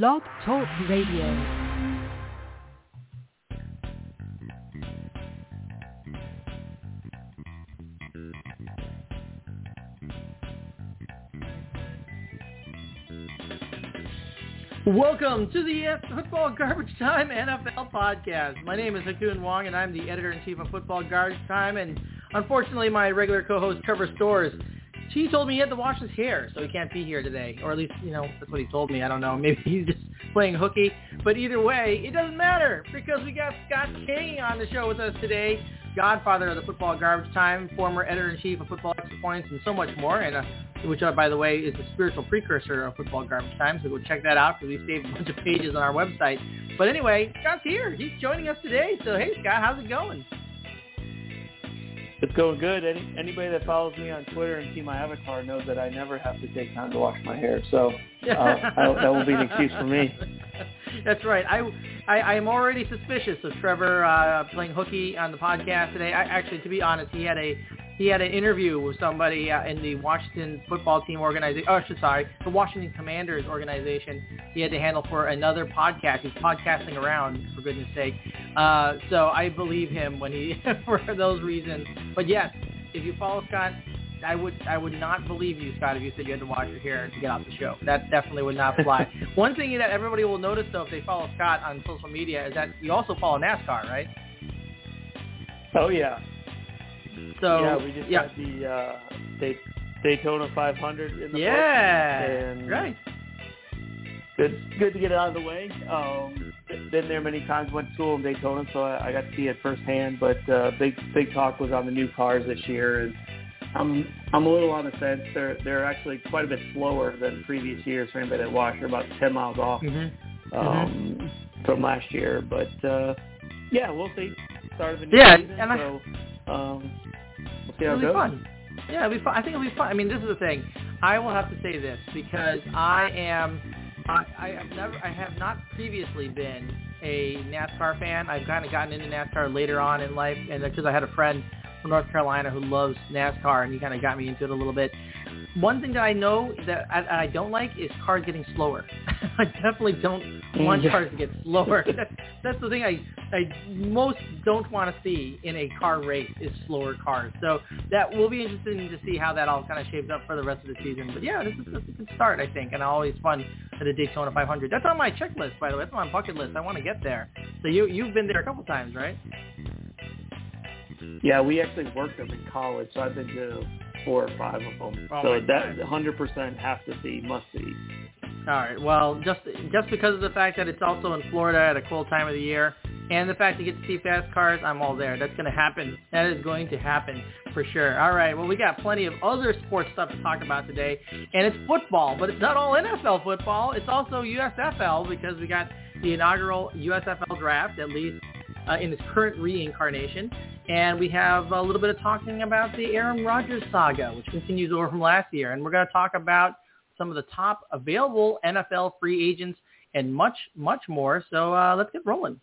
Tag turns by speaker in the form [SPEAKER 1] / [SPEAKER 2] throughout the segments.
[SPEAKER 1] Blog Talk Radio.
[SPEAKER 2] Welcome to the Football Garbage Time NFL podcast. My name is Ha Kung Wong, and I'm the editor-in-chief of Football Garbage Time. And unfortunately, my regular co-host Trevor Stores, he told me he had to wash his hair, so he can't be here today. Or at least, you know, that's what he told me. I don't know. Maybe he's just playing hooky. But either way, it doesn't matter because we got Scott King on the show with us today, godfather of the Football Garbage Time, former editor-in-chief of Football Extra Points, and so much more. And uh, which, uh, by the way, is the spiritual precursor of Football Garbage Time. So go check that out because we saved a bunch of pages on our website. But anyway, Scott's here. He's joining us today. So hey, Scott, how's it going?
[SPEAKER 3] It's going good. Any, anybody that follows me on Twitter and see my avatar knows that I never have to take time to wash my hair. So uh, I, that will be an excuse for me.
[SPEAKER 2] That's right. I, I I'm already suspicious of Trevor uh, playing hooky on the podcast today. I, actually, to be honest, he had a he had an interview with somebody uh, in the Washington football team organization. Oh, sorry, the Washington Commanders organization. He had to handle for another podcast. He's podcasting around, for goodness sake. Uh, so I believe him when he for those reasons. But yes, if you follow Scott, I would I would not believe you, Scott, if you said you had to wash your hair to get off the show. That definitely would not fly. One thing that everybody will notice though, if they follow Scott on social media, is that you also follow NASCAR, right?
[SPEAKER 3] Oh yeah.
[SPEAKER 2] So
[SPEAKER 3] yeah, we just
[SPEAKER 2] yeah.
[SPEAKER 3] got the uh, Day- Daytona 500 in the
[SPEAKER 2] yeah,
[SPEAKER 3] and
[SPEAKER 2] right.
[SPEAKER 3] Good, good to get it out of the way. Um, been there many times. Went to school in Daytona, so I, I got to see it firsthand. But uh, big, big talk was on the new cars this year, and I'm, I'm a little on the fence. They're, they're actually quite a bit slower than previous years. For anybody that watched, they're about 10 miles off
[SPEAKER 2] Mm-hmm.
[SPEAKER 3] um, from last year. But uh, yeah, we'll see. Start of the new
[SPEAKER 2] Yeah,
[SPEAKER 3] season,
[SPEAKER 2] and I-
[SPEAKER 3] so um, we'll see how
[SPEAKER 2] It'll
[SPEAKER 3] it
[SPEAKER 2] be
[SPEAKER 3] goes.
[SPEAKER 2] fun. Yeah, it'll be fun. I think it'll be fun. I mean, this is the thing. I will have to say this because I am. I, I have never. I have not previously been a NASCAR fan. I've kind of gotten into NASCAR later on in life, and because I had a friend from North Carolina who loves NASCAR, and he kind of got me into it a little bit. One thing that I know that I, I don't like is cars getting slower. I definitely don't want
[SPEAKER 3] Yeah.
[SPEAKER 2] cars to get slower. That's, that's the thing I, I most don't want to see in a car race is slower cars. So that will be interesting to see how that all kind of shapes up for the rest of the season. But yeah, this is, this is a good start, I think, and always fun at the Daytona 500. That's on my checklist, by the way. That's on my bucket list. I want to get there. So you you've been there a couple times, right?
[SPEAKER 3] Yeah, we actually worked them in college, so I've been to four or five of them.
[SPEAKER 2] Oh
[SPEAKER 3] so that 100% have to be must see.
[SPEAKER 2] All right. Well, just just because of the fact that it's also in Florida at a cool time of the year, and the fact you get to see fast cars, I'm all there. That's going to happen. That is going to happen for sure. All right. Well, we got plenty of other sports stuff to talk about today, and it's football, but it's not all NFL football. It's also USFL because we got the inaugural USFL draft, at least uh, in its current reincarnation. And we have a little bit of talking about the Aaron Rodgers saga, which continues over from last year. And we're going to talk about some of the top available NFL free agents and much, much more. So uh, let's get rolling.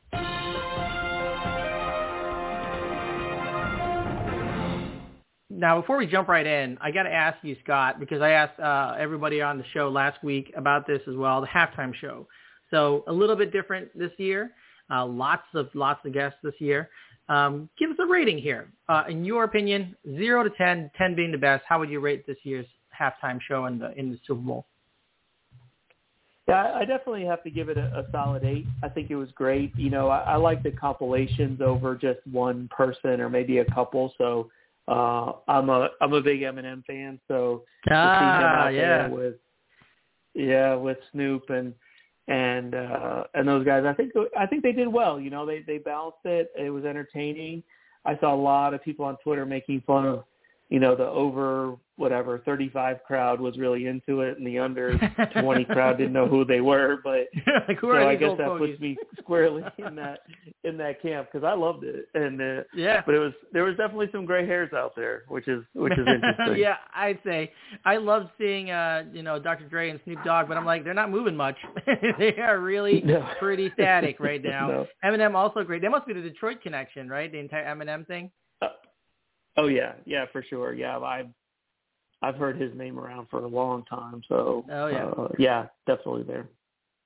[SPEAKER 2] Now, before we jump right in, I got to ask you, Scott, because I asked uh, everybody on the show last week about this as well, the halftime show. So a little bit different this year. Uh, lots of lots of guests this year. Um, give us a rating here. Uh, in your opinion, zero to 10, 10 being the best. How would you rate this year's halftime show in the in the Super Bowl?
[SPEAKER 3] Yeah, I I definitely have to give it a, a solid eight. I think it was great. You know, I, I like the compilations over just one person or maybe a couple. So uh, I'm a I'm a big Eminem fan. So to see him
[SPEAKER 2] Ah,
[SPEAKER 3] out
[SPEAKER 2] yeah.
[SPEAKER 3] there with yeah with Snoop and and uh, and those guys, I think I think they did well. You know, they they balanced it. It was entertaining. I saw a lot of people on Twitter making fun of you know the over whatever 35 crowd was really into it, and the under 20 crowd didn't know who they were. But
[SPEAKER 2] like, who
[SPEAKER 3] so
[SPEAKER 2] are
[SPEAKER 3] I guess that puts me squarely in that in that camp because I loved it. And uh,
[SPEAKER 2] Yeah.
[SPEAKER 3] but it was there was definitely some gray hairs out there, which is which is interesting.
[SPEAKER 2] yeah, I'd say I love seeing uh, you know Dr. Dre and Snoop Dogg, but I'm like they're not moving much. they are really
[SPEAKER 3] No.
[SPEAKER 2] pretty static right now.
[SPEAKER 3] No.
[SPEAKER 2] Eminem also great. That must be the Detroit connection, right? The entire Eminem thing.
[SPEAKER 3] Uh, oh yeah, yeah, for sure. Yeah, I've I've heard his name around for a long time. So
[SPEAKER 2] Oh, yeah.
[SPEAKER 3] uh, yeah, definitely there.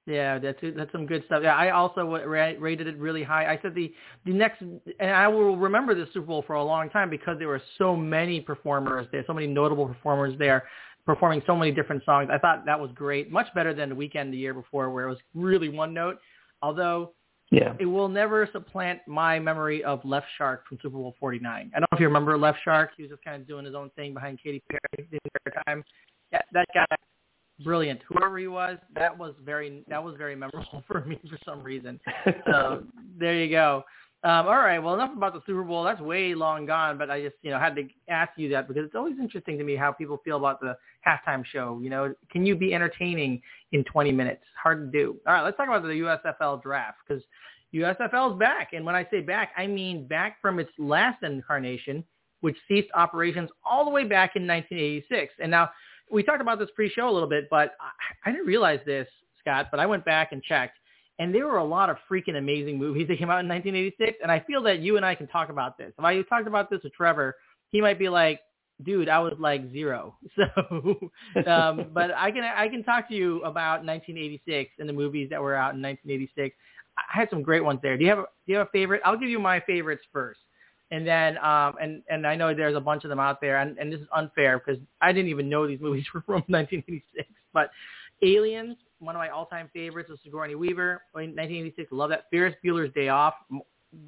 [SPEAKER 2] Yeah, that's that's some good stuff. Yeah, I also rated it really high. I said the the next, and I will remember the Super Bowl for a long time because there were so many performers there, so many notable performers there, performing so many different songs. I thought that was great, much better than the Weeknd the year before, where it was really one note. Although,
[SPEAKER 3] yeah,
[SPEAKER 2] it will never supplant my memory of Left Shark from Super Bowl 49. I don't know if you remember Left Shark. He was just kind of doing his own thing behind Katy Perry the entire time. Yeah, that guy brilliant. Whoever he was, that was very that was very memorable for me for some reason. So there you go. Um, all right. Well, enough about the Super Bowl. That's way long gone. But I just you know had to ask you that because it's always interesting to me how people feel about the halftime show. You know, can you be entertaining in 20 minutes? Hard to do. All right. Let's talk about the USFL draft because USFL is back, and when I say back, I mean back from its last incarnation, which ceased operations all the way back in 1986. And now we talked about this pre-show a little bit, but I, I didn't realize this, Scott, but I went back and checked, and there were a lot of freaking amazing movies that came out in 1986, and I feel that you and I can talk about this. If I talked about this with Trevor, he might be like, dude, I was like zero. So, um, but I can I can talk to you about 1986 and the movies that were out in 1986. I had some great ones there. Do you have do you have a favorite? I'll give you my favorites first. And then, um, and and I know there's a bunch of them out there, and, and this is unfair because I didn't even know these movies were from 1986. But Aliens, one of my all-time favorites, was Sigourney Weaver, 1986. Love that. Ferris Bueller's Day Off,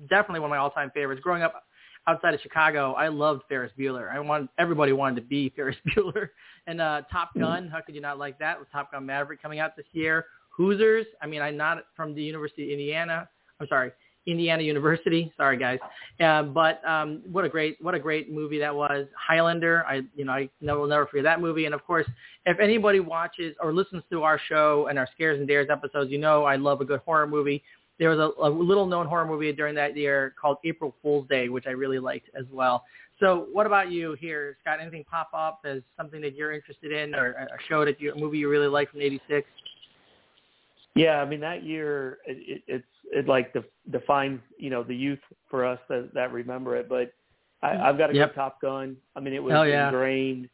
[SPEAKER 2] definitely one of my all-time favorites. Growing up outside of Chicago, I loved Ferris Bueller. I wanted everybody wanted to be Ferris Bueller. And uh, Top Gun, how could you not like that? With Top Gun Maverick coming out this year. Hoosiers, I mean, I'm not from the University of Indiana. I'm sorry, Indiana University. Sorry, guys. Uh, but um, what a great what a great movie that was. Highlander. I you know I will never forget that movie. And of course, if anybody watches or listens to our show and our Scares and Dares episodes, you know I love a good horror movie. There was a, a little known horror movie during that year called April Fool's Day, which I really liked as well. So what about you here, Scott? Anything pop up as something that you're interested in or a show that you, a movie you really like from '86?
[SPEAKER 3] Yeah, I mean that year it, it, it's it like def, defines you know the youth for us that that remember it. But I, I've got to
[SPEAKER 2] yep.
[SPEAKER 3] go Top Gun. I mean it was
[SPEAKER 2] yeah.
[SPEAKER 3] ingrained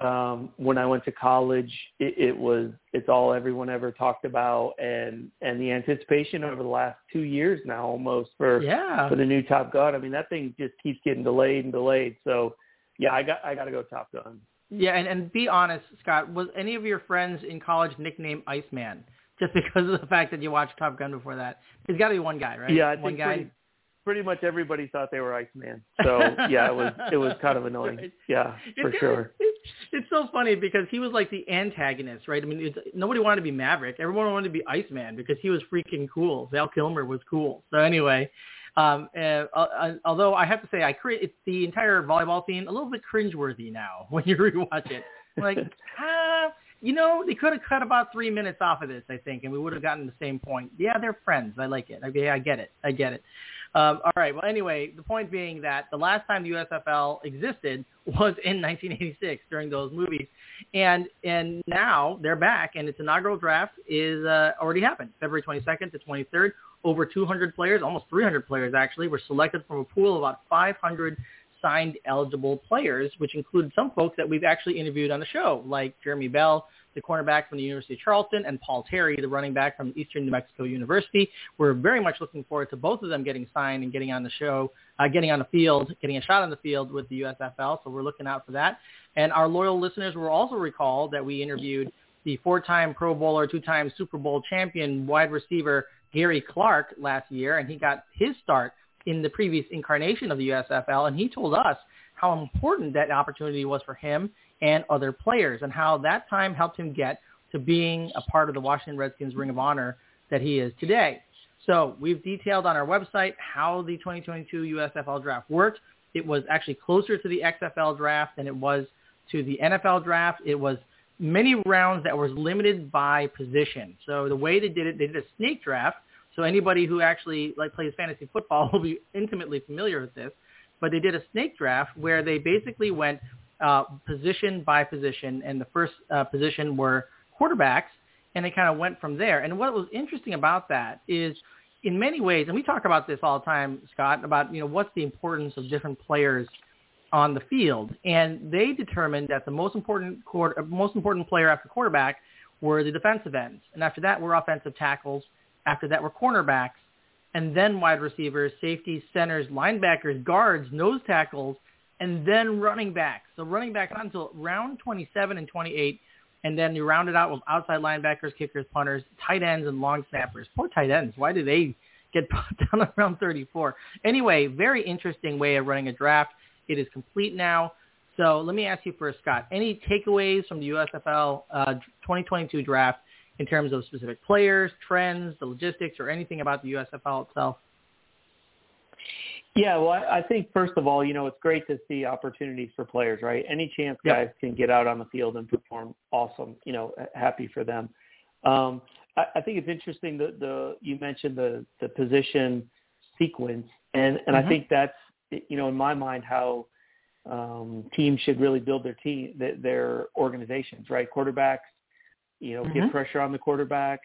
[SPEAKER 3] um, when I went to college. It, it was it's all everyone ever talked about, and and the anticipation over the last two years now almost for
[SPEAKER 2] yeah.
[SPEAKER 3] for the new Top Gun. I mean that thing just keeps getting delayed and delayed. So yeah, I got I got to go Top Gun.
[SPEAKER 2] Yeah, and, and be honest, Scott. Was any of your friends in college nicknamed Iceman? Just because of the fact that you watched Top Gun before that. There's got to be one guy, right?
[SPEAKER 3] Yeah, I
[SPEAKER 2] one
[SPEAKER 3] think
[SPEAKER 2] guy.
[SPEAKER 3] Pretty, pretty much everybody thought they were Iceman. So yeah, it was it was kind of annoying. Yeah, for
[SPEAKER 2] it's,
[SPEAKER 3] sure.
[SPEAKER 2] It's, it's so funny because he was like the antagonist, right? I mean, it's, nobody wanted to be Maverick. Everyone wanted to be Iceman because he was freaking cool. Val Kilmer was cool. So anyway, um, uh, uh, although I have to say, I cre- it's the entire volleyball scene a little bit cringeworthy now when you rewatch it. Like, ah, you know, they could have cut about three minutes off of this, I think, and we would have gotten the same point. Yeah, they're friends. I like it. Okay, I get it. I get it. Um, all right. Well, anyway, the point being that the last time the USFL existed was in 1986 during those movies, and and now they're back, and its inaugural draft is uh, already happened, February 22nd to 23rd. Over 200 players, almost 300 players actually, were selected from a pool of about 500 signed eligible players, which included some folks that we've actually interviewed on the show, like Jeremy Bell, the cornerback from the University of Charleston, and Paul Terry, the running back from Eastern New Mexico University. We're very much looking forward to both of them getting signed and getting on the show, uh, getting on the field, getting a shot on the field with the USFL. So we're looking out for that. And our loyal listeners will also recall that we interviewed the four-time Pro Bowler, two-time Super Bowl champion wide receiver Gary Clark last year, and he got his start in the previous incarnation of the USFL, and he told us how important that opportunity was for him and other players and how that time helped him get to being a part of the Washington Redskins Ring of Honor that he is today. So we've detailed on our website how the 2022 USFL draft worked. It was actually closer to the XFL draft than it was to the NFL draft. It was many rounds that was limited by position. So the way they did it, they did a snake draft so anybody who actually like plays fantasy football will be intimately familiar with this. But they did a snake draft where they basically went uh, position by position, and the first uh, position were quarterbacks, and they kind of went from there. And what was interesting about that is, in many ways, and we talk about this all the time, Scott, about you know what's the importance of different players on the field, and they determined that the most important quarter, most important player after quarterback were the defensive ends. And after that were offensive tackles. After that were cornerbacks. And then wide receivers, safeties, centers, linebackers, guards, nose tackles, and then running backs. So running backs until round 27 and 28. And then you round it out with outside linebackers, kickers, punters, tight ends, and long snappers. Poor tight ends. Why did they get put down around 34? Anyway, very interesting way of running a draft. It is complete now. So let me ask you first, Scott, any takeaways from the USFL uh, 2022 draft in terms of specific players, trends, the logistics, or anything about the USFL itself?
[SPEAKER 3] Yeah, well, I think first of all, you know, it's great to see opportunities for players, right? Any chance guys yep. can get out on the field and perform, awesome. You know, happy for them. Um, I, I think it's interesting that the you mentioned the the position sequence, and and mm-hmm. I think that's you know in my mind how um, teams should really build their team, their, their organizations, right? Quarterbacks, you know, mm-hmm. get pressure on the quarterback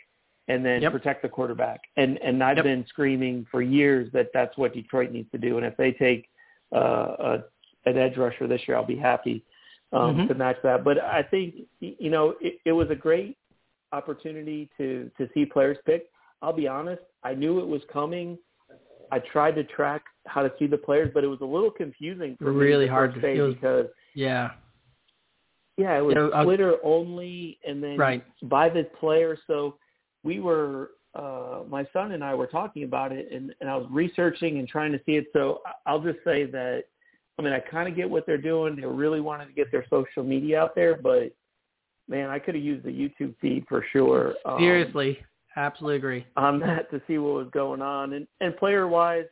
[SPEAKER 3] and then yep. protect the quarterback. And and I've yep. been screaming for years that that's what Detroit needs to do. And if they take uh, a, an edge rusher this year, I'll be happy um, mm-hmm. to match that. But I think you know it, it was a great opportunity to to see players pick. I'll be honest, I knew it was coming. I tried to track how to see the players, but it was a little confusing for
[SPEAKER 2] really
[SPEAKER 3] me
[SPEAKER 2] hard
[SPEAKER 3] to say because
[SPEAKER 2] yeah,
[SPEAKER 3] yeah, it was Twitter only, and then
[SPEAKER 2] right.
[SPEAKER 3] by the player. So we were, uh, my son and I were talking about it, and, and I was researching and trying to see it. So I'll just say that, I mean, I kind of get what they're doing. They really wanted to get their social media out there, but man, I could have used the YouTube feed for sure.
[SPEAKER 2] Um, Seriously, absolutely agree
[SPEAKER 3] on that to see what was going on. And and player wise,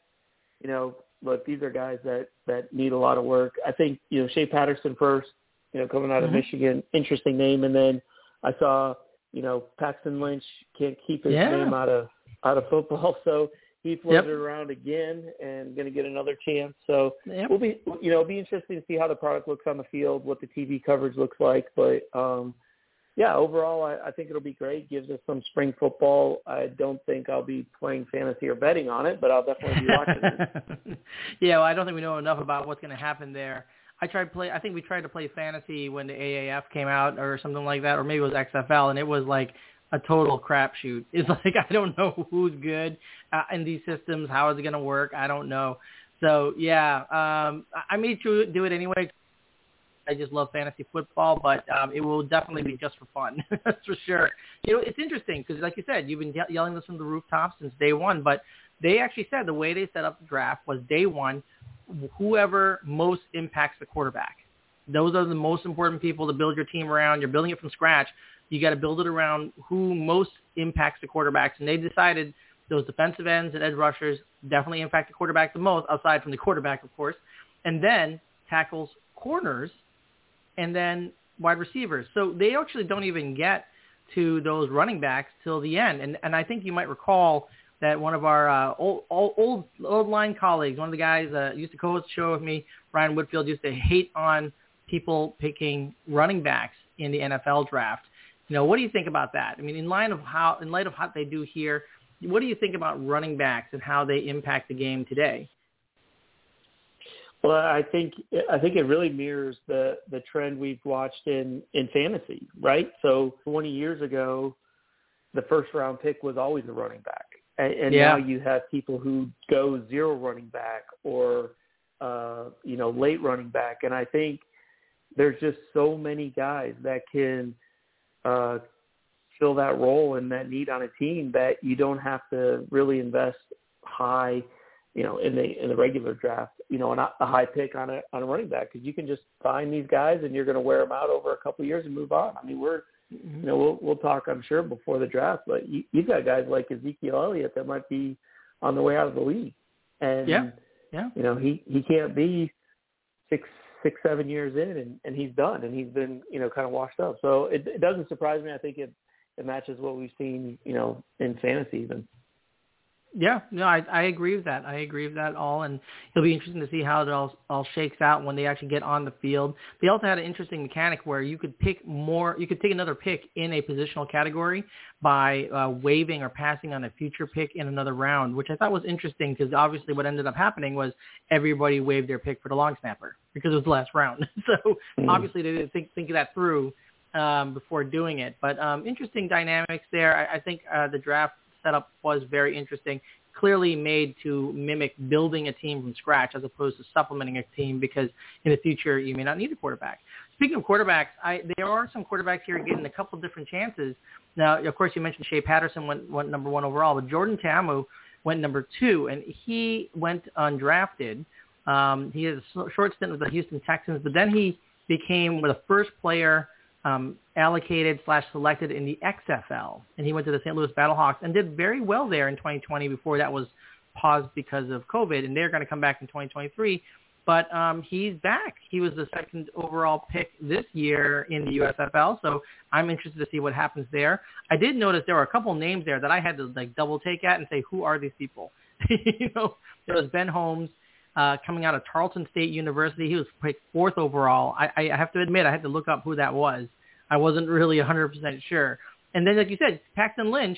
[SPEAKER 3] you know, look, these are guys that that need a lot of work. I think you know Shea Patterson first, you know, coming out of mm-hmm. Michigan, interesting name, and then I saw you know Paxton Lynch can't keep his
[SPEAKER 2] yeah.
[SPEAKER 3] name out of out of football, so he floated
[SPEAKER 2] yep.
[SPEAKER 3] around again and going to get another chance. So
[SPEAKER 2] yep.
[SPEAKER 3] we'll be, you know, it'll be interesting to see how the product looks on the field, what the TV coverage looks like. But um, yeah, overall, I, I think it'll be great. Gives us some spring football. I don't think I'll be playing fantasy or betting on it, but I'll definitely be watching
[SPEAKER 2] it. yeah, well, I don't think we know enough about what's going to happen there. I tried play. I think we tried to play fantasy when the AAF came out or something like that, or maybe it was XFL, and it was like a total crapshoot. It's like I don't know who's good uh, in these systems. How is it going to work? I don't know. So yeah, um, I may do it anyway I just love fantasy football, but um, it will definitely be just for fun. That's for sure. You know, it's interesting because, like you said, you've been yelling this from the rooftops since day one, but they actually said the way they set up the draft was day one, whoever most impacts the quarterback. Those are the most important people to build your team around. You're building it from scratch. You got to build it around who most impacts the quarterbacks. And they decided those defensive ends and edge rushers definitely impact the quarterback the most, aside from the quarterback, of course. And then tackles, corners, and then wide receivers. So they actually don't even get to those running backs till the end. And and I think you might recall that one of our uh, old, old old line colleagues, one of the guys that used to co-host the show with me, Ryan Woodfield, used to hate on people picking running backs in the NFL draft. You know, what do you think about that? I mean, in line of how in light of what they do here, what do you think about running backs and how they impact the game today?
[SPEAKER 3] Well, I think I think it really mirrors the the trend we've watched in in fantasy, right? So 20 years ago, the first round pick was always a running back, and, and
[SPEAKER 2] yeah.
[SPEAKER 3] now you have people who go zero running back or uh, you know late running back, and I think there's just so many guys that can uh, fill that role and that need on a team that you don't have to really invest high you know, in the in the regular draft, you know, not a high pick on a on a running back because you can just find these guys and you're going to wear them out over a couple of years and move on. I mean, we're. You know we'll we'll talk I'm sure before the draft, but you, you've got guys like Ezekiel Elliott that might be on the way out of the league, and
[SPEAKER 2] yeah, yeah,
[SPEAKER 3] you know he he can't be six six seven years in and and he's done and he's been you know kind of washed up. So it, it doesn't surprise me. I think it it matches what we've seen you know in fantasy even.
[SPEAKER 2] Yeah, no, I I agree with that. I agree with that all, and it'll be interesting to see how it all all shakes out when they actually get on the field. They also had an interesting mechanic where you could pick more, you could take another pick in a positional category by uh, waiving or passing on a future pick in another round, which I thought was interesting because obviously what ended up happening was everybody waived their pick for the long snapper because it was the last round. so mm-hmm. obviously they didn't think think that through um, before doing it. But um, interesting dynamics there. I, I think uh, the draft setup was very interesting. Clearly made to mimic building a team from scratch as opposed to supplementing a team because in the future you may not need a quarterback. Speaking of quarterbacks, I, there are some quarterbacks here getting a couple different chances. Now, of course, you mentioned Shea Patterson went, went number one overall, but Jordan Ta'amu went number two, and he went undrafted. Um, he had a short stint with the Houston Texans, but then he became the first player um, allocated slash selected in the XFL, and he went to the St. Louis Battlehawks and did very well there in 2020 before that was paused because of COVID, and they're going to come back in 2023. But um, he's back. He was the second overall pick this year in the USFL, so I'm interested to see what happens there. I did notice there were a couple names there that I had to like double take at and say, who are these people? you know, there was Ben Holmes uh, coming out of Tarleton State University. He was picked fourth overall. I, I have to admit, I had to look up who that was. I wasn't really 100% sure. And then, like you said, Paxton Lynch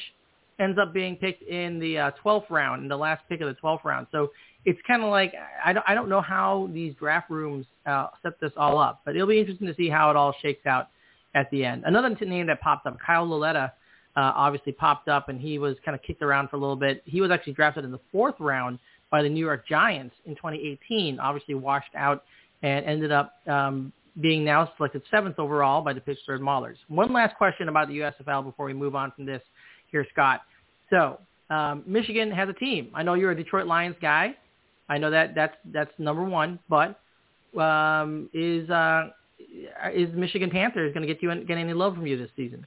[SPEAKER 2] ends up being picked in the uh, 12th round, in the last pick of the 12th round. So it's kind of like I don't, I don't know how these draft rooms uh, set this all up, but it'll be interesting to see how it all shakes out at the end. Another name that popped up, Kyle Lauletta, uh, obviously popped up, and he was kind of kicked around for a little bit. He was actually drafted in the fourth round by the New York Giants in 2018, obviously washed out and ended up um, being now selected seventh overall by the Pittsburgh Maulers. One last question about the USFL before we move on from this here, Scott. So um, Michigan has a team. I know you're a Detroit Lions guy. I know that that's that's number one. But um, is uh, is Michigan Panthers going to get you get any love from you this season?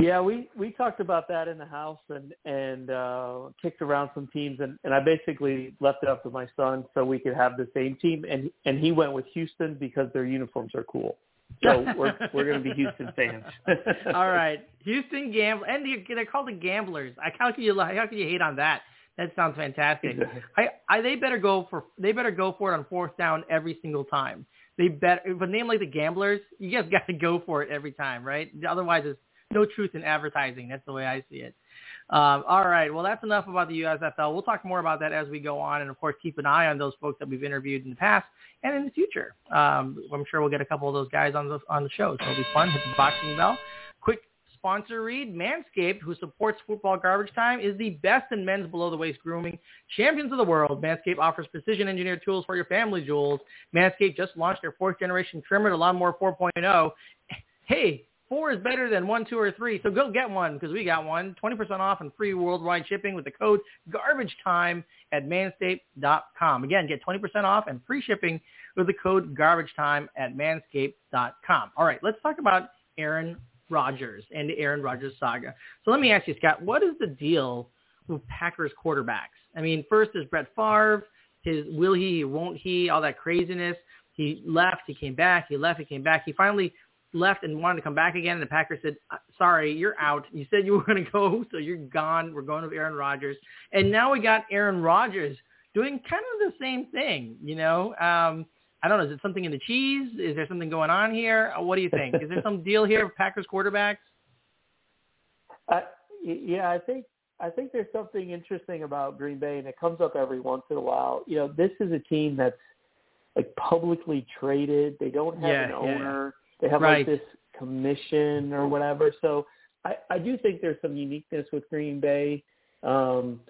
[SPEAKER 3] Yeah, we we talked about that in the house and and uh, kicked around some teams and and I basically left it up to my son so we could have the same team and and he went with Houston because their uniforms are cool. So we're we're going to be Houston fans.
[SPEAKER 2] All right, Houston Gamble and they're called the Gamblers. I how can you how can you hate on that? That sounds fantastic. I, I they better go for they better go for it on fourth down every single time. They bet if a name like the Gamblers, you guys got to go for it every time, right? Otherwise, it's no truth in advertising. That's the way I see it. Um, all right. Well, that's enough about the USFL. We'll talk more about that as we go on, and of course, keep an eye on those folks that we've interviewed in the past and in the future. Um, I'm sure we'll get a couple of those guys on the on the show, so it'll be fun. Hit the boxing bell. Quick sponsor read: Manscaped, who supports Football Garbage Time, is the best in men's below the waist grooming. Champions of the world, Manscaped offers precision engineered tools for your family jewels. Manscaped just launched their fourth generation trimmer, the Lawnmower 4.0. Hey, Four is better than one, two, or three. So go get one because we got one. 20% off and free worldwide shipping with the code garbage time at manscaped.com. Again, get 20% off and free shipping with the code garbage time at manscaped.com. All right, let's talk about Aaron Rodgers and the Aaron Rodgers saga. So let me ask you, Scott, what is the deal with Packers quarterbacks? I mean, first is Brett Favre, his will he, won't he, all that craziness. He left, he came back, he left, he came back. He finally left and wanted to come back again, and the Packers said, uh, "Sorry, you're out. You said you were going to go, so you're gone. We're going with Aaron Rodgers." And now we got Aaron Rodgers doing kind of the same thing. You know, um, I don't know. Is it something in the cheese? Is there something going on here? Uh, what do you think? Is there some deal here with Packers quarterbacks?
[SPEAKER 3] Uh, yeah, I think I think there's something interesting about Green Bay, and it comes up every once in a while. You know, this is a team that's like publicly traded. They don't have
[SPEAKER 2] yeah,
[SPEAKER 3] an owner. Yeah they have
[SPEAKER 2] right.
[SPEAKER 3] like this commission or whatever. So I, I do think there's some uniqueness with Green Bay. Um,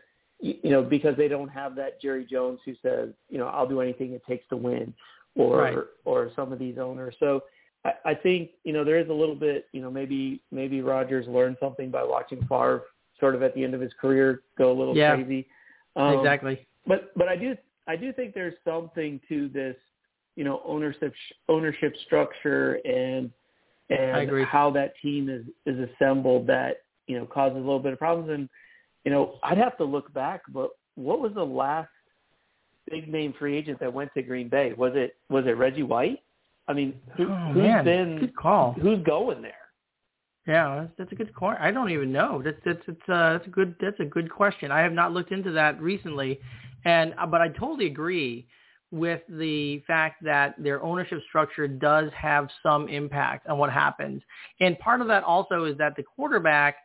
[SPEAKER 3] you, you know, because they don't have that Jerry Jones who says, you know, I'll do anything it takes to win, or
[SPEAKER 2] right.
[SPEAKER 3] or some of these owners. So I, I think you know there is a little bit, you know, maybe maybe Rodgers learned something by watching Favre sort of at the end of his career go a little
[SPEAKER 2] yeah,
[SPEAKER 3] crazy.
[SPEAKER 2] Um, exactly.
[SPEAKER 3] But but I do I do think there's something to this you know ownership ownership structure and and how that team is is assembled that you know causes a little bit of problems. And you know I'd have to look back, but what was the last big name free agent that went to Green Bay? Was it was it Reggie White? I mean, who,
[SPEAKER 2] oh,
[SPEAKER 3] who's
[SPEAKER 2] man.
[SPEAKER 3] been
[SPEAKER 2] Good call.
[SPEAKER 3] who's going there?
[SPEAKER 2] Yeah, that's, that's a good call. I don't even know. That's that's it's uh, that's a good that's a good question. I have not looked into that recently, and uh, but I totally agree with the fact that their ownership structure does have some impact on what happens. And part of that also is that the quarterback,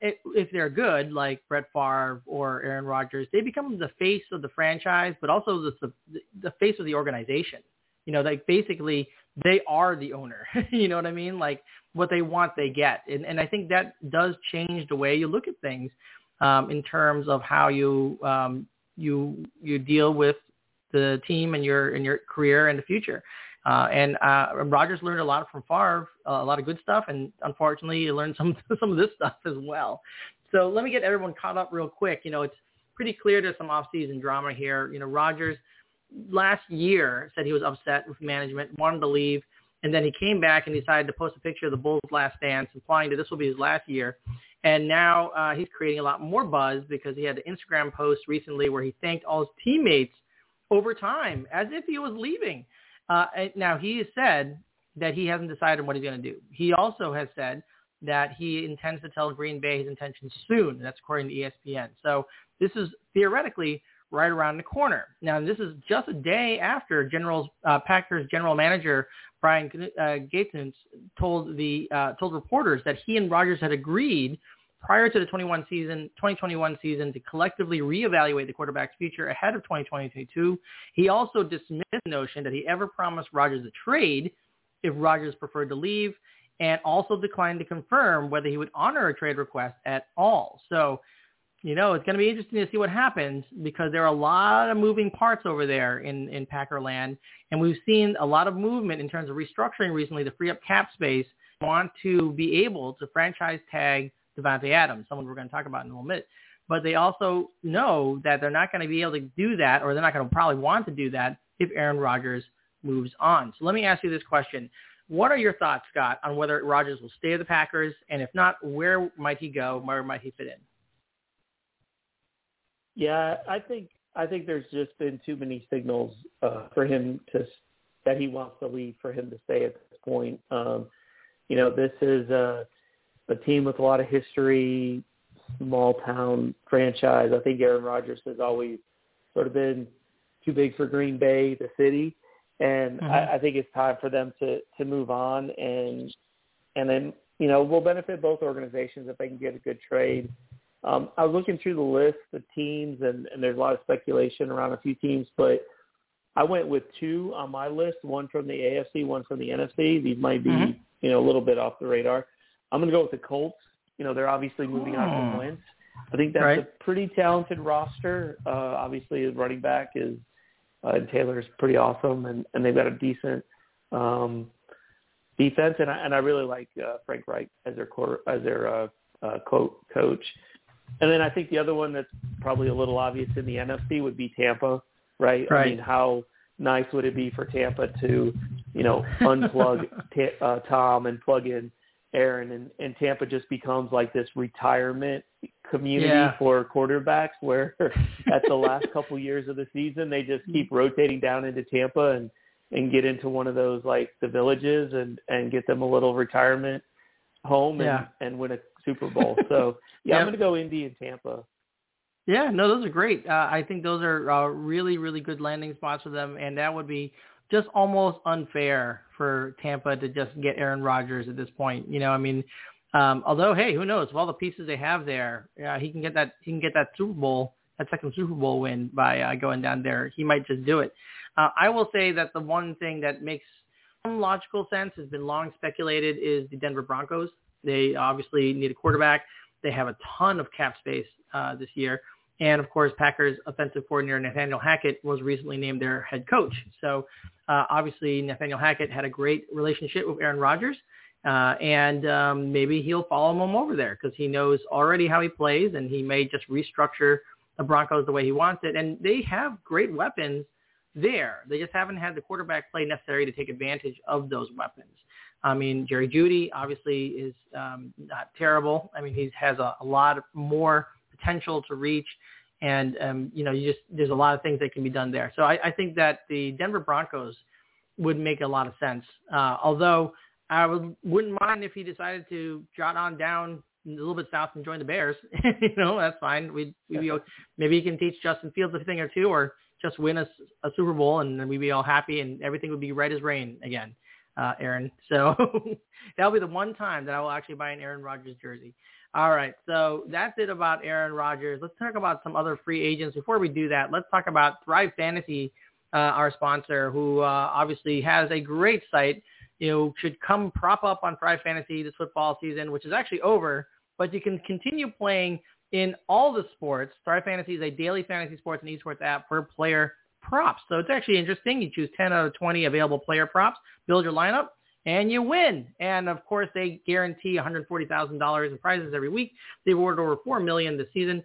[SPEAKER 2] if they're good, like Brett Favre or Aaron Rodgers, they become the face of the franchise, but also the, the, face of the organization. You know, like basically they are the owner. you know what I mean? Like what they want, they get. And, and I think that does change the way you look at things um, in terms of how you um, you you deal with the team and your and your career and the future. Uh, and uh, Rodgers learned a lot from Favre, uh, a lot of good stuff, and unfortunately, he learned some some of this stuff as well. So let me get everyone caught up real quick. You know, it's pretty clear there's some off-season drama here. You know, Rodgers last year said he was upset with management, wanted to leave, and then he came back and decided to post a picture of the Bulls' last dance, implying that this will be his last year. And now uh, he's creating a lot more buzz because he had an Instagram post recently where he thanked all his teammates over time as if he was leaving. Uh, now, he has said that he hasn't decided what he's going to do. He also has said that he intends to tell Green Bay his intentions soon. That's according to ESPN. So this is theoretically right around the corner. Now, this is just a day after uh, Packers general manager Brian uh, Gates told the uh, told reporters that he and Rodgers had agreed prior to the 21 season 2021 season to collectively reevaluate the quarterback's future ahead of 2022. He also dismissed the notion that he ever promised Rodgers a trade if Rodgers preferred to leave, and also declined to confirm whether he would honor a trade request at all. So you know, it's going to be interesting to see what happens because there are a lot of moving parts over there in, in Packerland. And we've seen a lot of movement in terms of restructuring recently to free up cap space, want to be able to franchise tag Davante Adams, someone we're going to talk about in a little bit. But they also know that they're not going to be able to do that, or they're not going to probably want to do that if Aaron Rodgers moves on. So let me ask you this question. What are your thoughts, Scott, on whether Rodgers will stay at the Packers? And if not, where might he go? Where might he fit in?
[SPEAKER 3] Yeah, I think I think there's just been too many signals uh, for him to that he wants to leave for him to stay at this point. Um, you know, this is a, a team with a lot of history, small town franchise. I think Aaron Rodgers has always sort of been too big for Green Bay, the city, and mm-hmm. I, I think it's time for them to to move on and and then you know will benefit both organizations if they can get a good trade. Um, I was looking through the list of teams, and, and there's a lot of speculation around a few teams, but I went with two on my list, one from the AFC, one from the NFC. These might be, mm-hmm. you know, a little bit off the radar. I'm going to go with the Colts. You know, they're obviously moving on from hmm. Wentz. I think that's right. a pretty talented roster. Uh, obviously, the running back is uh, Taylor is pretty awesome, and, and they've got a decent um, defense, and I, and I really like uh, Frank Reich as their quarter, as their uh, uh, co- coach. And then I think the other one that's probably a little obvious in the NFC would be Tampa, right?
[SPEAKER 2] right.
[SPEAKER 3] I mean, how nice would it be for Tampa to, you know, unplug t- uh, Tom and plug in Aaron, and, and Tampa just becomes like this retirement community
[SPEAKER 2] yeah.
[SPEAKER 3] for quarterbacks, where at the last couple years of the season they just keep rotating down into Tampa and and get into one of those like the villages and and get them a little retirement home and
[SPEAKER 2] yeah.
[SPEAKER 3] and win a Super Bowl. So yeah, yep. I'm going to go Indy and Tampa.
[SPEAKER 2] Yeah, no, those are great. Uh, I think those are uh, really, really good landing spots for them, and that would be just almost unfair for Tampa to just get Aaron Rodgers at this point. You know, I mean, um, although hey, who knows? With all the pieces they have there, yeah, he can get that. He can get that Super Bowl, that second Super Bowl win by uh, going down there. He might just do it. Uh, I will say that the one thing that makes some logical sense has been long speculated is the Denver Broncos. They obviously need a quarterback. They have a ton of cap space uh, this year. And of course, Packers offensive coordinator Nathaniel Hackett was recently named their head coach. So uh, obviously, Nathaniel Hackett had a great relationship with Aaron Rodgers. Uh, and um, maybe he'll follow him over there because he knows already how he plays, and he may just restructure the Broncos the way he wants it. And they have great weapons there. They just haven't had the quarterback play necessary to take advantage of those weapons. I mean, Jerry Jeudy obviously is um, not terrible. I mean, he has a, a lot more potential to reach, and um, you know, you just there's a lot of things that can be done there. So I, I think that the Denver Broncos would make a lot of sense. Uh, although I would, wouldn't mind if he decided to jot on down a little bit south and join the Bears. you know, that's fine. We we maybe he can teach Justin Fields a thing or two, or just win a, a Super Bowl, and then we'd be all happy, and everything would be right as rain again uh, Aaron. So that'll be the one time that I will actually buy an Aaron Rodgers jersey. All right, so that's it about Aaron Rodgers. Let's talk about some other free agents. Before we do that, let's talk about Thrive Fantasy uh, our sponsor, who uh, obviously has a great site, you know, should come prop up on Thrive Fantasy this football season, which is actually over, but you can continue playing in all the sports. Thrive Fantasy is a daily fantasy sports and esports app for player props. So it's actually interesting. You choose 10 out of 20 available player props, build your lineup, and you win. And of course, they guarantee $140,000 in prizes every week. They've awarded over 4 million this season.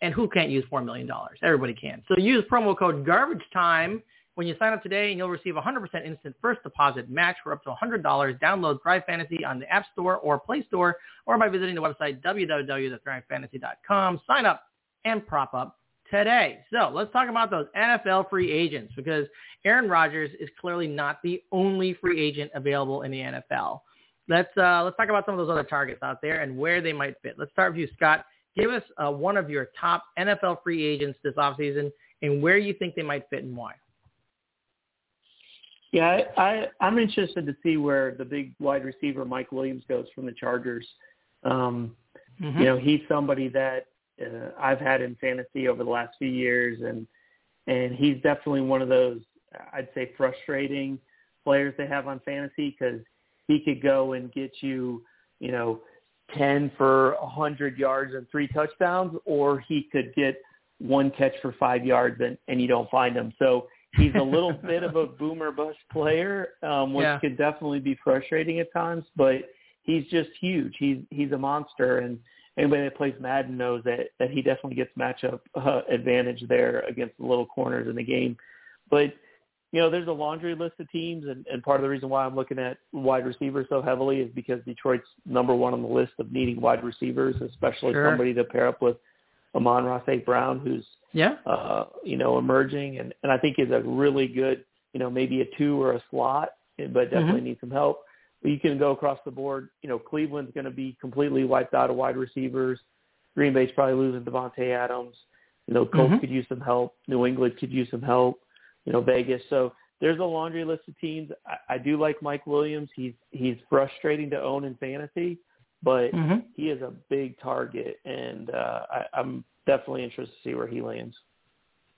[SPEAKER 2] And who can't use $4 million? Everybody can. So use promo code garbage time when you sign up today and you'll receive 100% instant first deposit match for up to $100. Download Thrive Fantasy on the App Store or Play Store or by visiting the website www.thrivefantasy.com. Sign up and prop up today. So let's talk about those NFL free agents because Aaron Rodgers is clearly not the only free agent available in the NFL. Let's uh, let's talk about some of those other targets out there and where they might fit. Let's start with you, Scott give us uh, one of your top NFL free agents this offseason and where you think they might fit and why.
[SPEAKER 3] Yeah, I, I, I'm interested to see where the big wide receiver Mike Williams goes from the Chargers. Um, mm-hmm. You know, he's somebody that uh, I've had in fantasy over the last few years, and and he's definitely one of those I'd say frustrating players they have on fantasy because he could go and get you, you know, 10 for a 100 yards and three touchdowns, or he could get one catch for five yards and, and you don't find him. So he's a little bit of a boomer bust player, um, which yeah. can definitely be frustrating at times, but he's just huge. He's, he's a monster. And anybody that plays Madden knows that, that he definitely gets matchup uh, advantage there against the little corners in the game. But you know, there's a laundry list of teams, and, and part of the reason why I'm looking at wide receivers so heavily is because Detroit's number one on the list of needing wide receivers, especially sure. somebody to pair up with Amon-Ra St. Brown, who's
[SPEAKER 2] yeah,
[SPEAKER 3] uh, you know, emerging, and and I think is a really good, you know, maybe a two or a slot, but definitely mm-hmm. needs some help. You can go across the board. You know, Cleveland's going to be completely wiped out of wide receivers. Green Bay's probably losing Davante Adams. You know, Colts mm-hmm. could use some help. New England could use some help you know, Vegas. So there's a laundry list of teams. I, I do like Mike Williams. He's he's frustrating to own in fantasy, but mm-hmm. he is a big target, and uh, I, I'm definitely interested to see where he lands.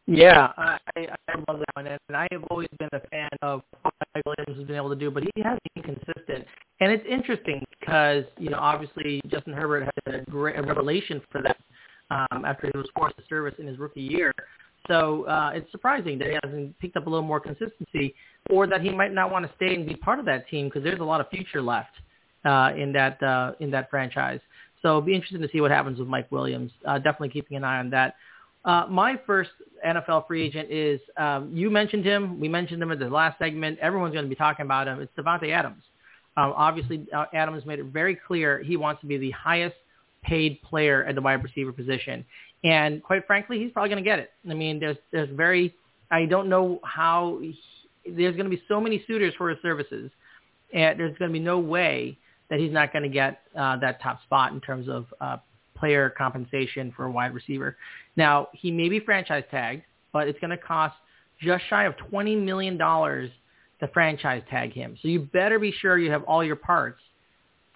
[SPEAKER 2] Yeah, I, I love that one, and I have always been a fan of what Mike Williams has been able to do, but he has been consistent, and it's interesting because you know obviously Justin Herbert had a great a revelation for them um, after he was forced to service in his rookie year, so uh, it's surprising that he hasn't picked up a little more consistency, or that he might not want to stay and be part of that team because there's a lot of future left uh, in that uh, in that franchise. So it'll be interesting to see what happens with Mike Williams. Uh, definitely keeping an eye on that. Uh, my first NFL free agent is um, you mentioned him. We mentioned him in the last segment. Everyone's going to be talking about him. It's Davante Adams. Um, obviously, uh, Adams made it very clear he wants to be the highest paid player at the wide receiver position. And quite frankly, he's probably going to get it. I mean, there's there's very I don't know how he, there's going to be so many suitors for his services, and there's going to be no way that he's not going to get uh, that top spot in terms of uh, player compensation for a wide receiver. Now he may be franchise tagged, but it's going to cost just shy of twenty million dollars to franchise tag him. So you better be sure you have all your parts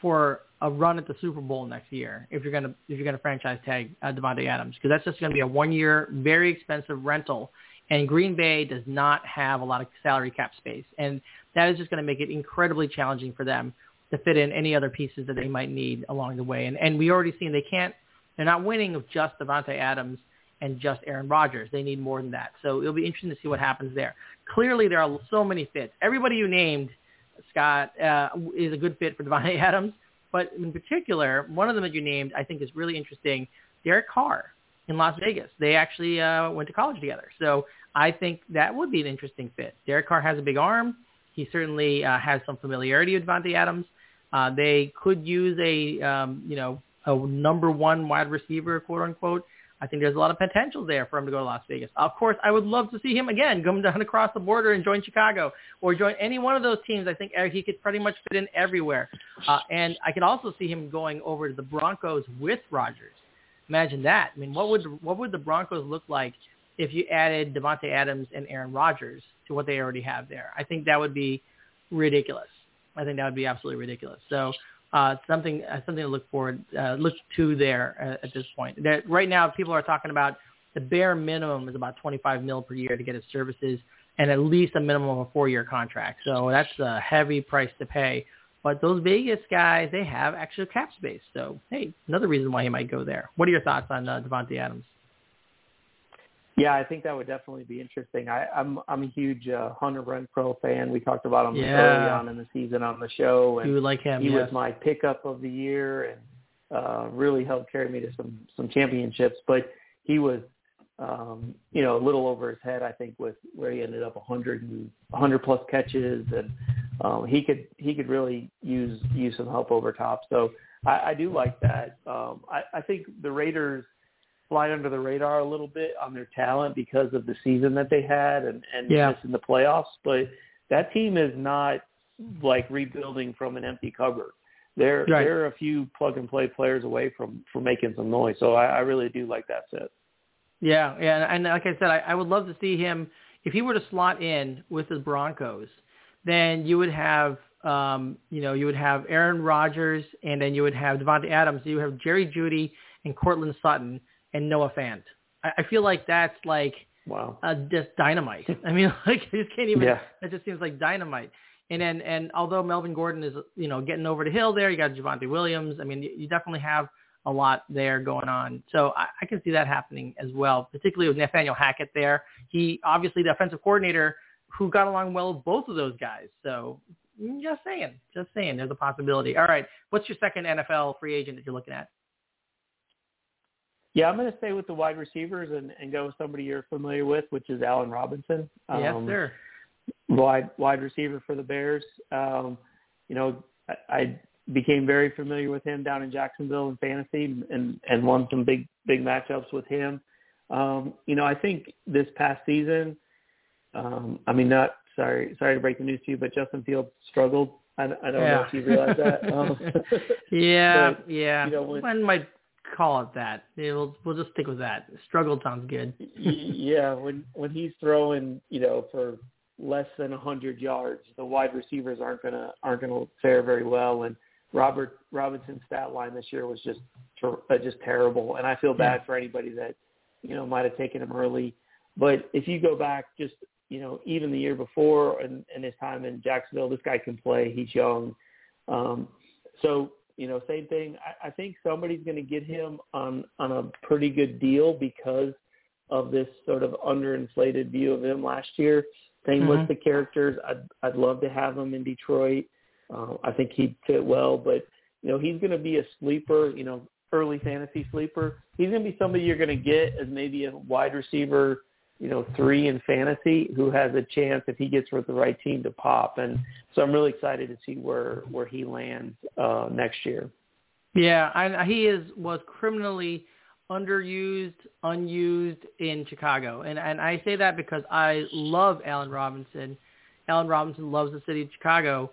[SPEAKER 2] for a run at the Super Bowl next year if you're gonna if you're gonna franchise tag uh, Davante Adams because that's just gonna be a one year very expensive rental, and Green Bay does not have a lot of salary cap space, and that is just gonna make it incredibly challenging for them to fit in any other pieces that they might need along the way. And and we already seen they can't they're not winning with just Davante Adams and just Aaron Rodgers. They need more than that. So it'll be interesting to see what happens there. Clearly, there are so many fits. Everybody you named, Scott, uh, is a good fit for Davante Adams. But in particular, one of them that you named, I think is really interesting, Derek Carr in Las Vegas. They actually uh, went to college together. So I think that would be an interesting fit. Derek Carr has a big arm. He certainly uh, has some familiarity with Davante Adams. Uh, they could use a, um, you know, a number one wide receiver, quote unquote, I think there's a lot of potential there for him to go to Las Vegas. Of course, I would love to see him again come down across the border and join Chicago or join any one of those teams. I think he could pretty much fit in everywhere. Uh, and I could also see him going over to the Broncos with Rodgers. Imagine that. I mean, what would what would the Broncos look like if you added Davante Adams and Aaron Rodgers to what they already have there? I think that would be ridiculous. I think that would be absolutely ridiculous. So uh, something uh, something to look forward uh, look to there uh, at this point. That right now people are talking about the bare minimum is about 25 mil per year to get his services, and at least a minimum of a four-year contract. So that's a heavy price to pay. But those Vegas guys, they have extra cap space. So hey, another reason why he might go there. What are your thoughts on uh, Davante Adams?
[SPEAKER 3] Yeah, I think that would definitely be interesting. I, I'm I'm a huge uh, Hunter Renfrow fan. We talked about him
[SPEAKER 2] yeah.
[SPEAKER 3] early on in the season on the show, and
[SPEAKER 2] you like him.
[SPEAKER 3] He
[SPEAKER 2] yes.
[SPEAKER 3] was my pickup of the year, and uh, really helped carry me to some some championships. But he was, um, you know, a little over his head. I think with where he ended up 100 and 100 plus catches, and um, he could he could really use use some help over top. So I, I do like that. Um, I, I think the Raiders fly under the radar a little bit on their talent because of the season that they had and, and
[SPEAKER 2] yeah.
[SPEAKER 3] missing the playoffs. But that team is not like rebuilding from an empty cupboard. They're
[SPEAKER 2] right.
[SPEAKER 3] they're a few plug and play players away from from making some noise. So I, I really do like that set.
[SPEAKER 2] Yeah, yeah, and like I said, I, I would love to see him if he were to slot in with the Broncos. Then you would have, um, you know, you would have Aaron Rodgers, and then you would have Davante Adams. You have Jerry Jeudy and Courtland Sutton and Noah Fant. I, I feel like that's like
[SPEAKER 3] wow,
[SPEAKER 2] uh, just dynamite. I mean, like I just can't even.
[SPEAKER 3] Yeah.
[SPEAKER 2] That just seems like dynamite. And then, and although Melvin Gordon is, you know, getting over the hill there, you got Javonte Williams. I mean, you, you definitely have a lot there going on. So I, I can see that happening as well, particularly with Nathaniel Hackett there. He obviously the offensive coordinator who got along well with both of those guys. So just saying, just saying, there's a possibility. All right, what's your second NFL free agent that you're looking at?
[SPEAKER 3] Yeah, I'm going to stay with the wide receivers and, and go with somebody you're familiar with, which is Allen Robinson. Um,
[SPEAKER 2] yes, sir.
[SPEAKER 3] Wide wide receiver for the Bears. Um, you know, I, I became very familiar with him down in Jacksonville in fantasy and and won some big big matchups with him. Um, you know, I think this past season, um, I mean, not sorry sorry to break the news to you, but Justin Fields struggled. I, I don't
[SPEAKER 2] yeah.
[SPEAKER 3] know if you realize that. Um,
[SPEAKER 2] yeah,
[SPEAKER 3] but,
[SPEAKER 2] yeah.
[SPEAKER 3] You know, when,
[SPEAKER 2] One might call it that. We'll we'll just stick with that. Struggle sounds good.
[SPEAKER 3] yeah, when when he's throwing, you know, for less than a hundred yards, the wide receivers aren't gonna aren't gonna fare very well. And Robert Robinson's stat line this year was just uh, just terrible, and I feel bad
[SPEAKER 2] Yeah.
[SPEAKER 3] for anybody that you know might have taken him early. But if you go back just you know even the year before and, and his time in Jacksonville, this guy can play. He's young, um, so you know same thing. I, I think somebody's going to get him on on a pretty good deal because of this sort of underinflated view of him last year. Same
[SPEAKER 2] Mhm.
[SPEAKER 3] with the characters. I'd I'd love to have him in Detroit. Uh, I think he'd fit well, but you know he's going to be a sleeper. You know, early fantasy sleeper. He's going to be somebody you're going to get as maybe a wide receiver. You know, three in fantasy who has a chance if he gets with the right team to pop. And so I'm really excited to see where where he lands uh, next year.
[SPEAKER 2] Yeah, I, he is was criminally underused, unused in Chicago, and and I say that because I love Allen Robinson. Allen Robinson loves the city of Chicago.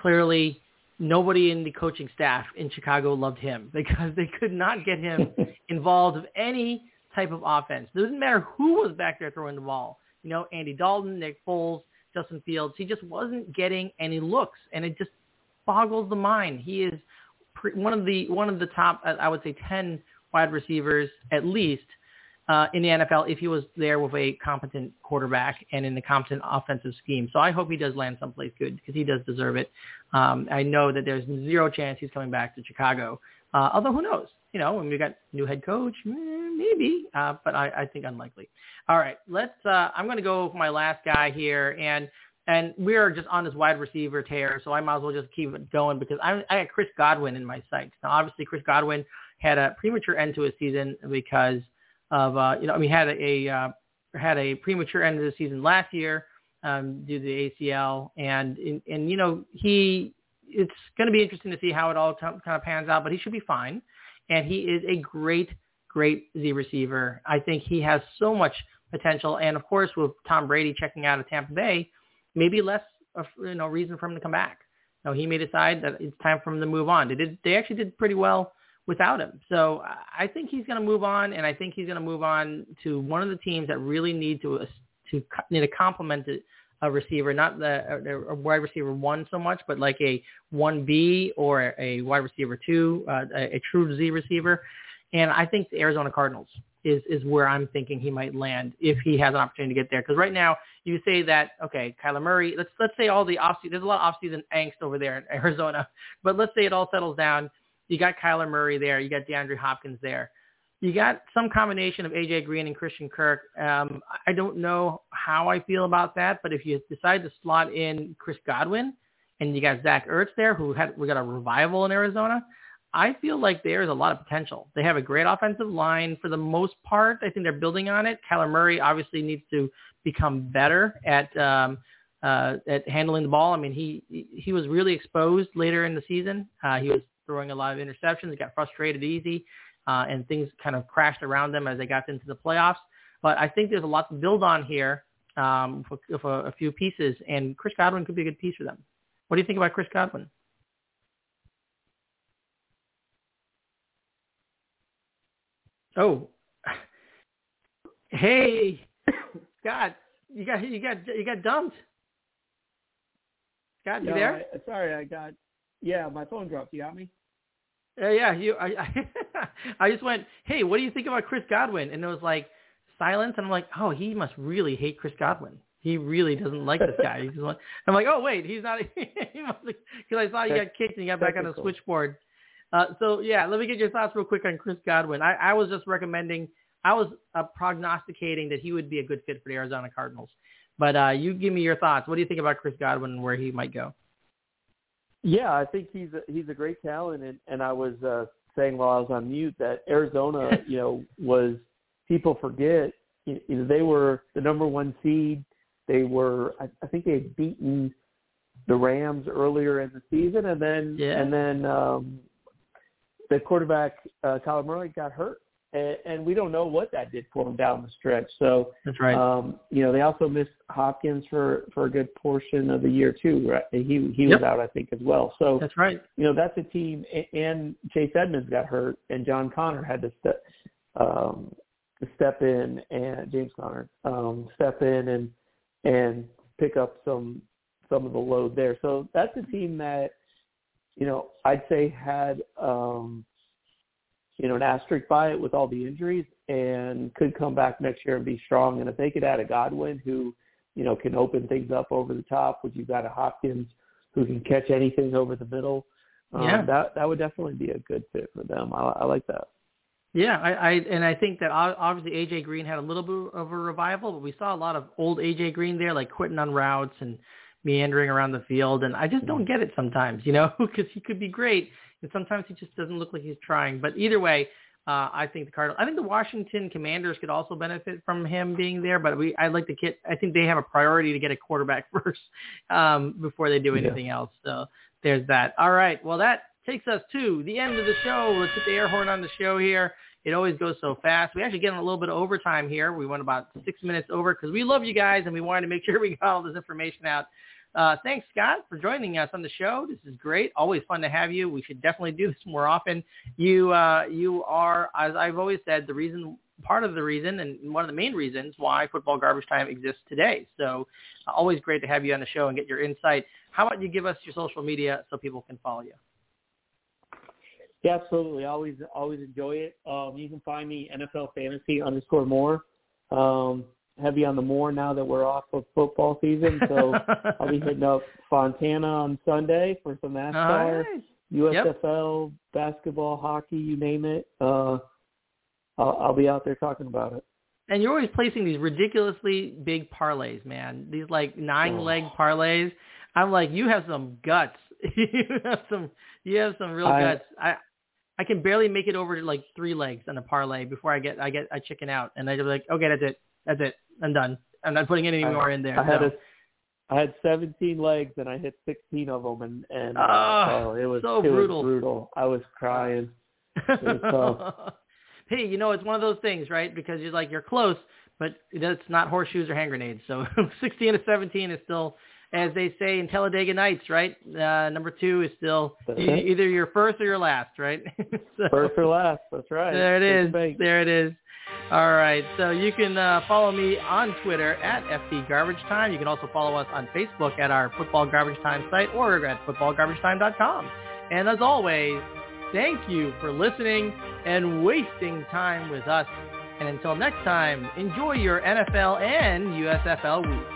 [SPEAKER 2] Clearly, nobody in the coaching staff in Chicago loved him because they could not get him involved with any type of offense. It doesn't matter who was back there throwing the ball. You know, Andy Dalton, Nick Foles, Justin Fields. He just wasn't getting any looks, and it just boggles the mind. He is pre- one of the one of the top, uh, I would say, ten wide receivers at least uh, in the NFL if he was there with a competent quarterback and in a competent offensive scheme. So I hope he does land someplace good because he does deserve it. Um, I know that there's zero chance he's coming back to Chicago. Uh, although who knows? You know, when we got new head coach, eh, maybe, uh, but I, I think unlikely. All right, let's. Uh, I'm going to go with my last guy here, and and we are just on this wide receiver tear, so I might as well just keep it going because I, I got Chris Godwin in my sights. Now, obviously, Chris Godwin had a premature end to his season because of uh, you know, I mean, had a, a uh, had a premature end to the season last year um, due to the ACL, and and, and you know he it's going to be interesting to see how it all t- kind of pans out, but he should be fine, and he is a great great Z receiver. I think he has so much potential, and of course with Tom Brady checking out of Tampa Bay, maybe less of you know reason for him to come back. You know, he may decide that it's time for him to move on. They did they actually did pretty well without him. So I think he's going to move on, and I think he's going to move on to one of the teams that really need to to need to complement a receiver, not the a wide receiver one so much, but like a one B or a wide receiver two, uh, a, a true Z receiver. And I think the Arizona Cardinals is is where I'm thinking he might land if he has an opportunity to get there. Because right now you say that okay, Kyler Murray. Let's let's say all the off there's a lot of off season angst over there in Arizona, but let's say it all settles down. You got Kyler Murray there. You got DeAndre Hopkins there. You got some combination of AJ Green and Christian Kirk. Um, I don't know how I feel about that, but if you decide to slot in Chris Godwin and you got Zach Ertz there, who had we got a revival in Arizona, I feel like there is a lot of potential. They have a great offensive line for the most part. I think they're building on it. Kyler Murray obviously needs to become better at um, uh, at handling the ball. I mean, he he was really exposed later in the season. Uh, he was throwing a lot of interceptions. He got frustrated easy, uh, and things kind of crashed around them as they got into the playoffs. But I think there's a lot to build on here um, for, for a few pieces, and Chris Godwin could be a good piece for them. What do you think about Chris Godwin? Oh, hey, Scott, you got you got you got dumped. Scott, you there?
[SPEAKER 3] I, sorry, I got. Yeah, my phone dropped. You got me?
[SPEAKER 2] Uh, yeah, you. I, I I just went, hey, what do you think about Chris Godwin? And it was like silence, and I'm like, oh, he must really hate Chris Godwin. He really doesn't like this guy. He's like, I'm like, oh wait, he's not. he because I saw you got kicked and you got back on the switchboard. Uh, so yeah, let me get your thoughts real quick on Chris Godwin. I, I was just recommending, I was uh, prognosticating that he would be a good fit for the Arizona Cardinals. But uh, you give me your thoughts. What do you think about Chris Godwin and where he might go?
[SPEAKER 3] Yeah, I think he's a, he's a great talent, and, and I was uh, saying while I was on mute that Arizona, you know, was people forget you know, they were the number one seed. They were, I, I think they had beaten the Rams earlier in the season, and then
[SPEAKER 2] yeah.
[SPEAKER 3] and then um, the quarterback uh, Kyler Murray got hurt, and, and we don't know what that did for them down the stretch. So
[SPEAKER 2] that's right.
[SPEAKER 3] Um, you know, they also missed Hopkins for for a good portion of the year too. Right? He he was out, I think, as well. So
[SPEAKER 2] that's right.
[SPEAKER 3] You know, that's a team, and Chase Edmonds got hurt, and John Connor had to step um, step in, and James Connor um, step in and and pick up some some of the load there. So that's a team that you know, I'd say had um, you know an asterisk by it with all the injuries, and could come back next year and be strong. And if they could add a Godwin who you know can open things up over the top, with you've got a Hopkins who can catch anything over the middle, um,
[SPEAKER 2] yeah.
[SPEAKER 3] that that would definitely be a good fit for them. I, I like that.
[SPEAKER 2] Yeah, I, I and I think that obviously AJ Green had a little bit of a revival, but we saw a lot of old AJ Green there, like quitting on routes and meandering around the field, and I just don't get it sometimes, you know, because he could be great, and sometimes he just doesn't look like he's trying. But either way, uh, I think the Cardinals, I think the Washington Commanders could also benefit from him being there, but we, I'd like to get, I think they have a priority to get a quarterback first um, before they do anything yeah. else. So there's that. All right. Well, that takes us to the end of the show. Let's hit the air horn on the show here. It always goes so fast. We actually get a little bit of overtime here. We went about six minutes over because we love you guys and we wanted to make sure we got all this information out uh, thanks, Scott, for joining us on the show. This is great. Always fun to have you. We should definitely do this more often. You uh, you are, as I've always said, the reason, part of the reason, and one of the main reasons why Football Garbage Time exists today. So, uh, always great to have you on the show and get your insight. How about you give us your social media so people can follow you?
[SPEAKER 3] Yeah, absolutely. Always always enjoy it. Um, you can find me NFL Fantasy underscore more. Um, heavy on the more now that we're off of football season. So I'll be hitting up Fontana on Sunday for some NASCAR,
[SPEAKER 2] right.
[SPEAKER 3] USFL, yep. basketball, hockey, you name it. Uh, I'll, I'll be out there talking about it.
[SPEAKER 2] And you're always placing these ridiculously big parlays, man. These like nine leg oh. parlays. I'm like, you have some guts. you have some, you have some real I, guts. I, I can barely make it over to like three legs on a parlay before I get, I get, I chicken out, and I just like, okay, that's it, that's it. I'm done. I'm not putting any more in there.
[SPEAKER 3] I had
[SPEAKER 2] no.
[SPEAKER 3] a, I had 17 legs and I hit 16 of them, and and
[SPEAKER 2] oh,
[SPEAKER 3] oh, it was
[SPEAKER 2] so
[SPEAKER 3] it
[SPEAKER 2] brutal.
[SPEAKER 3] Was brutal. I was crying. Was
[SPEAKER 2] hey, you know it's one of those things, right? Because you're like you're close, but it's not horseshoes or hand grenades. So 16 to 17 is still, as they say in Talladega Nights, right? Uh, number two is still either your first or your last, right?
[SPEAKER 3] so, first or last. That's right.
[SPEAKER 2] There it is. There it is. All right. So you can uh, follow me on Twitter at FT Garbage Time. You can also follow us on Facebook at our Football Garbage Time site or at footballgarbagetime.com. And as always, thank you for listening and wasting time with us. And until next time, enjoy your NFL and USFL week.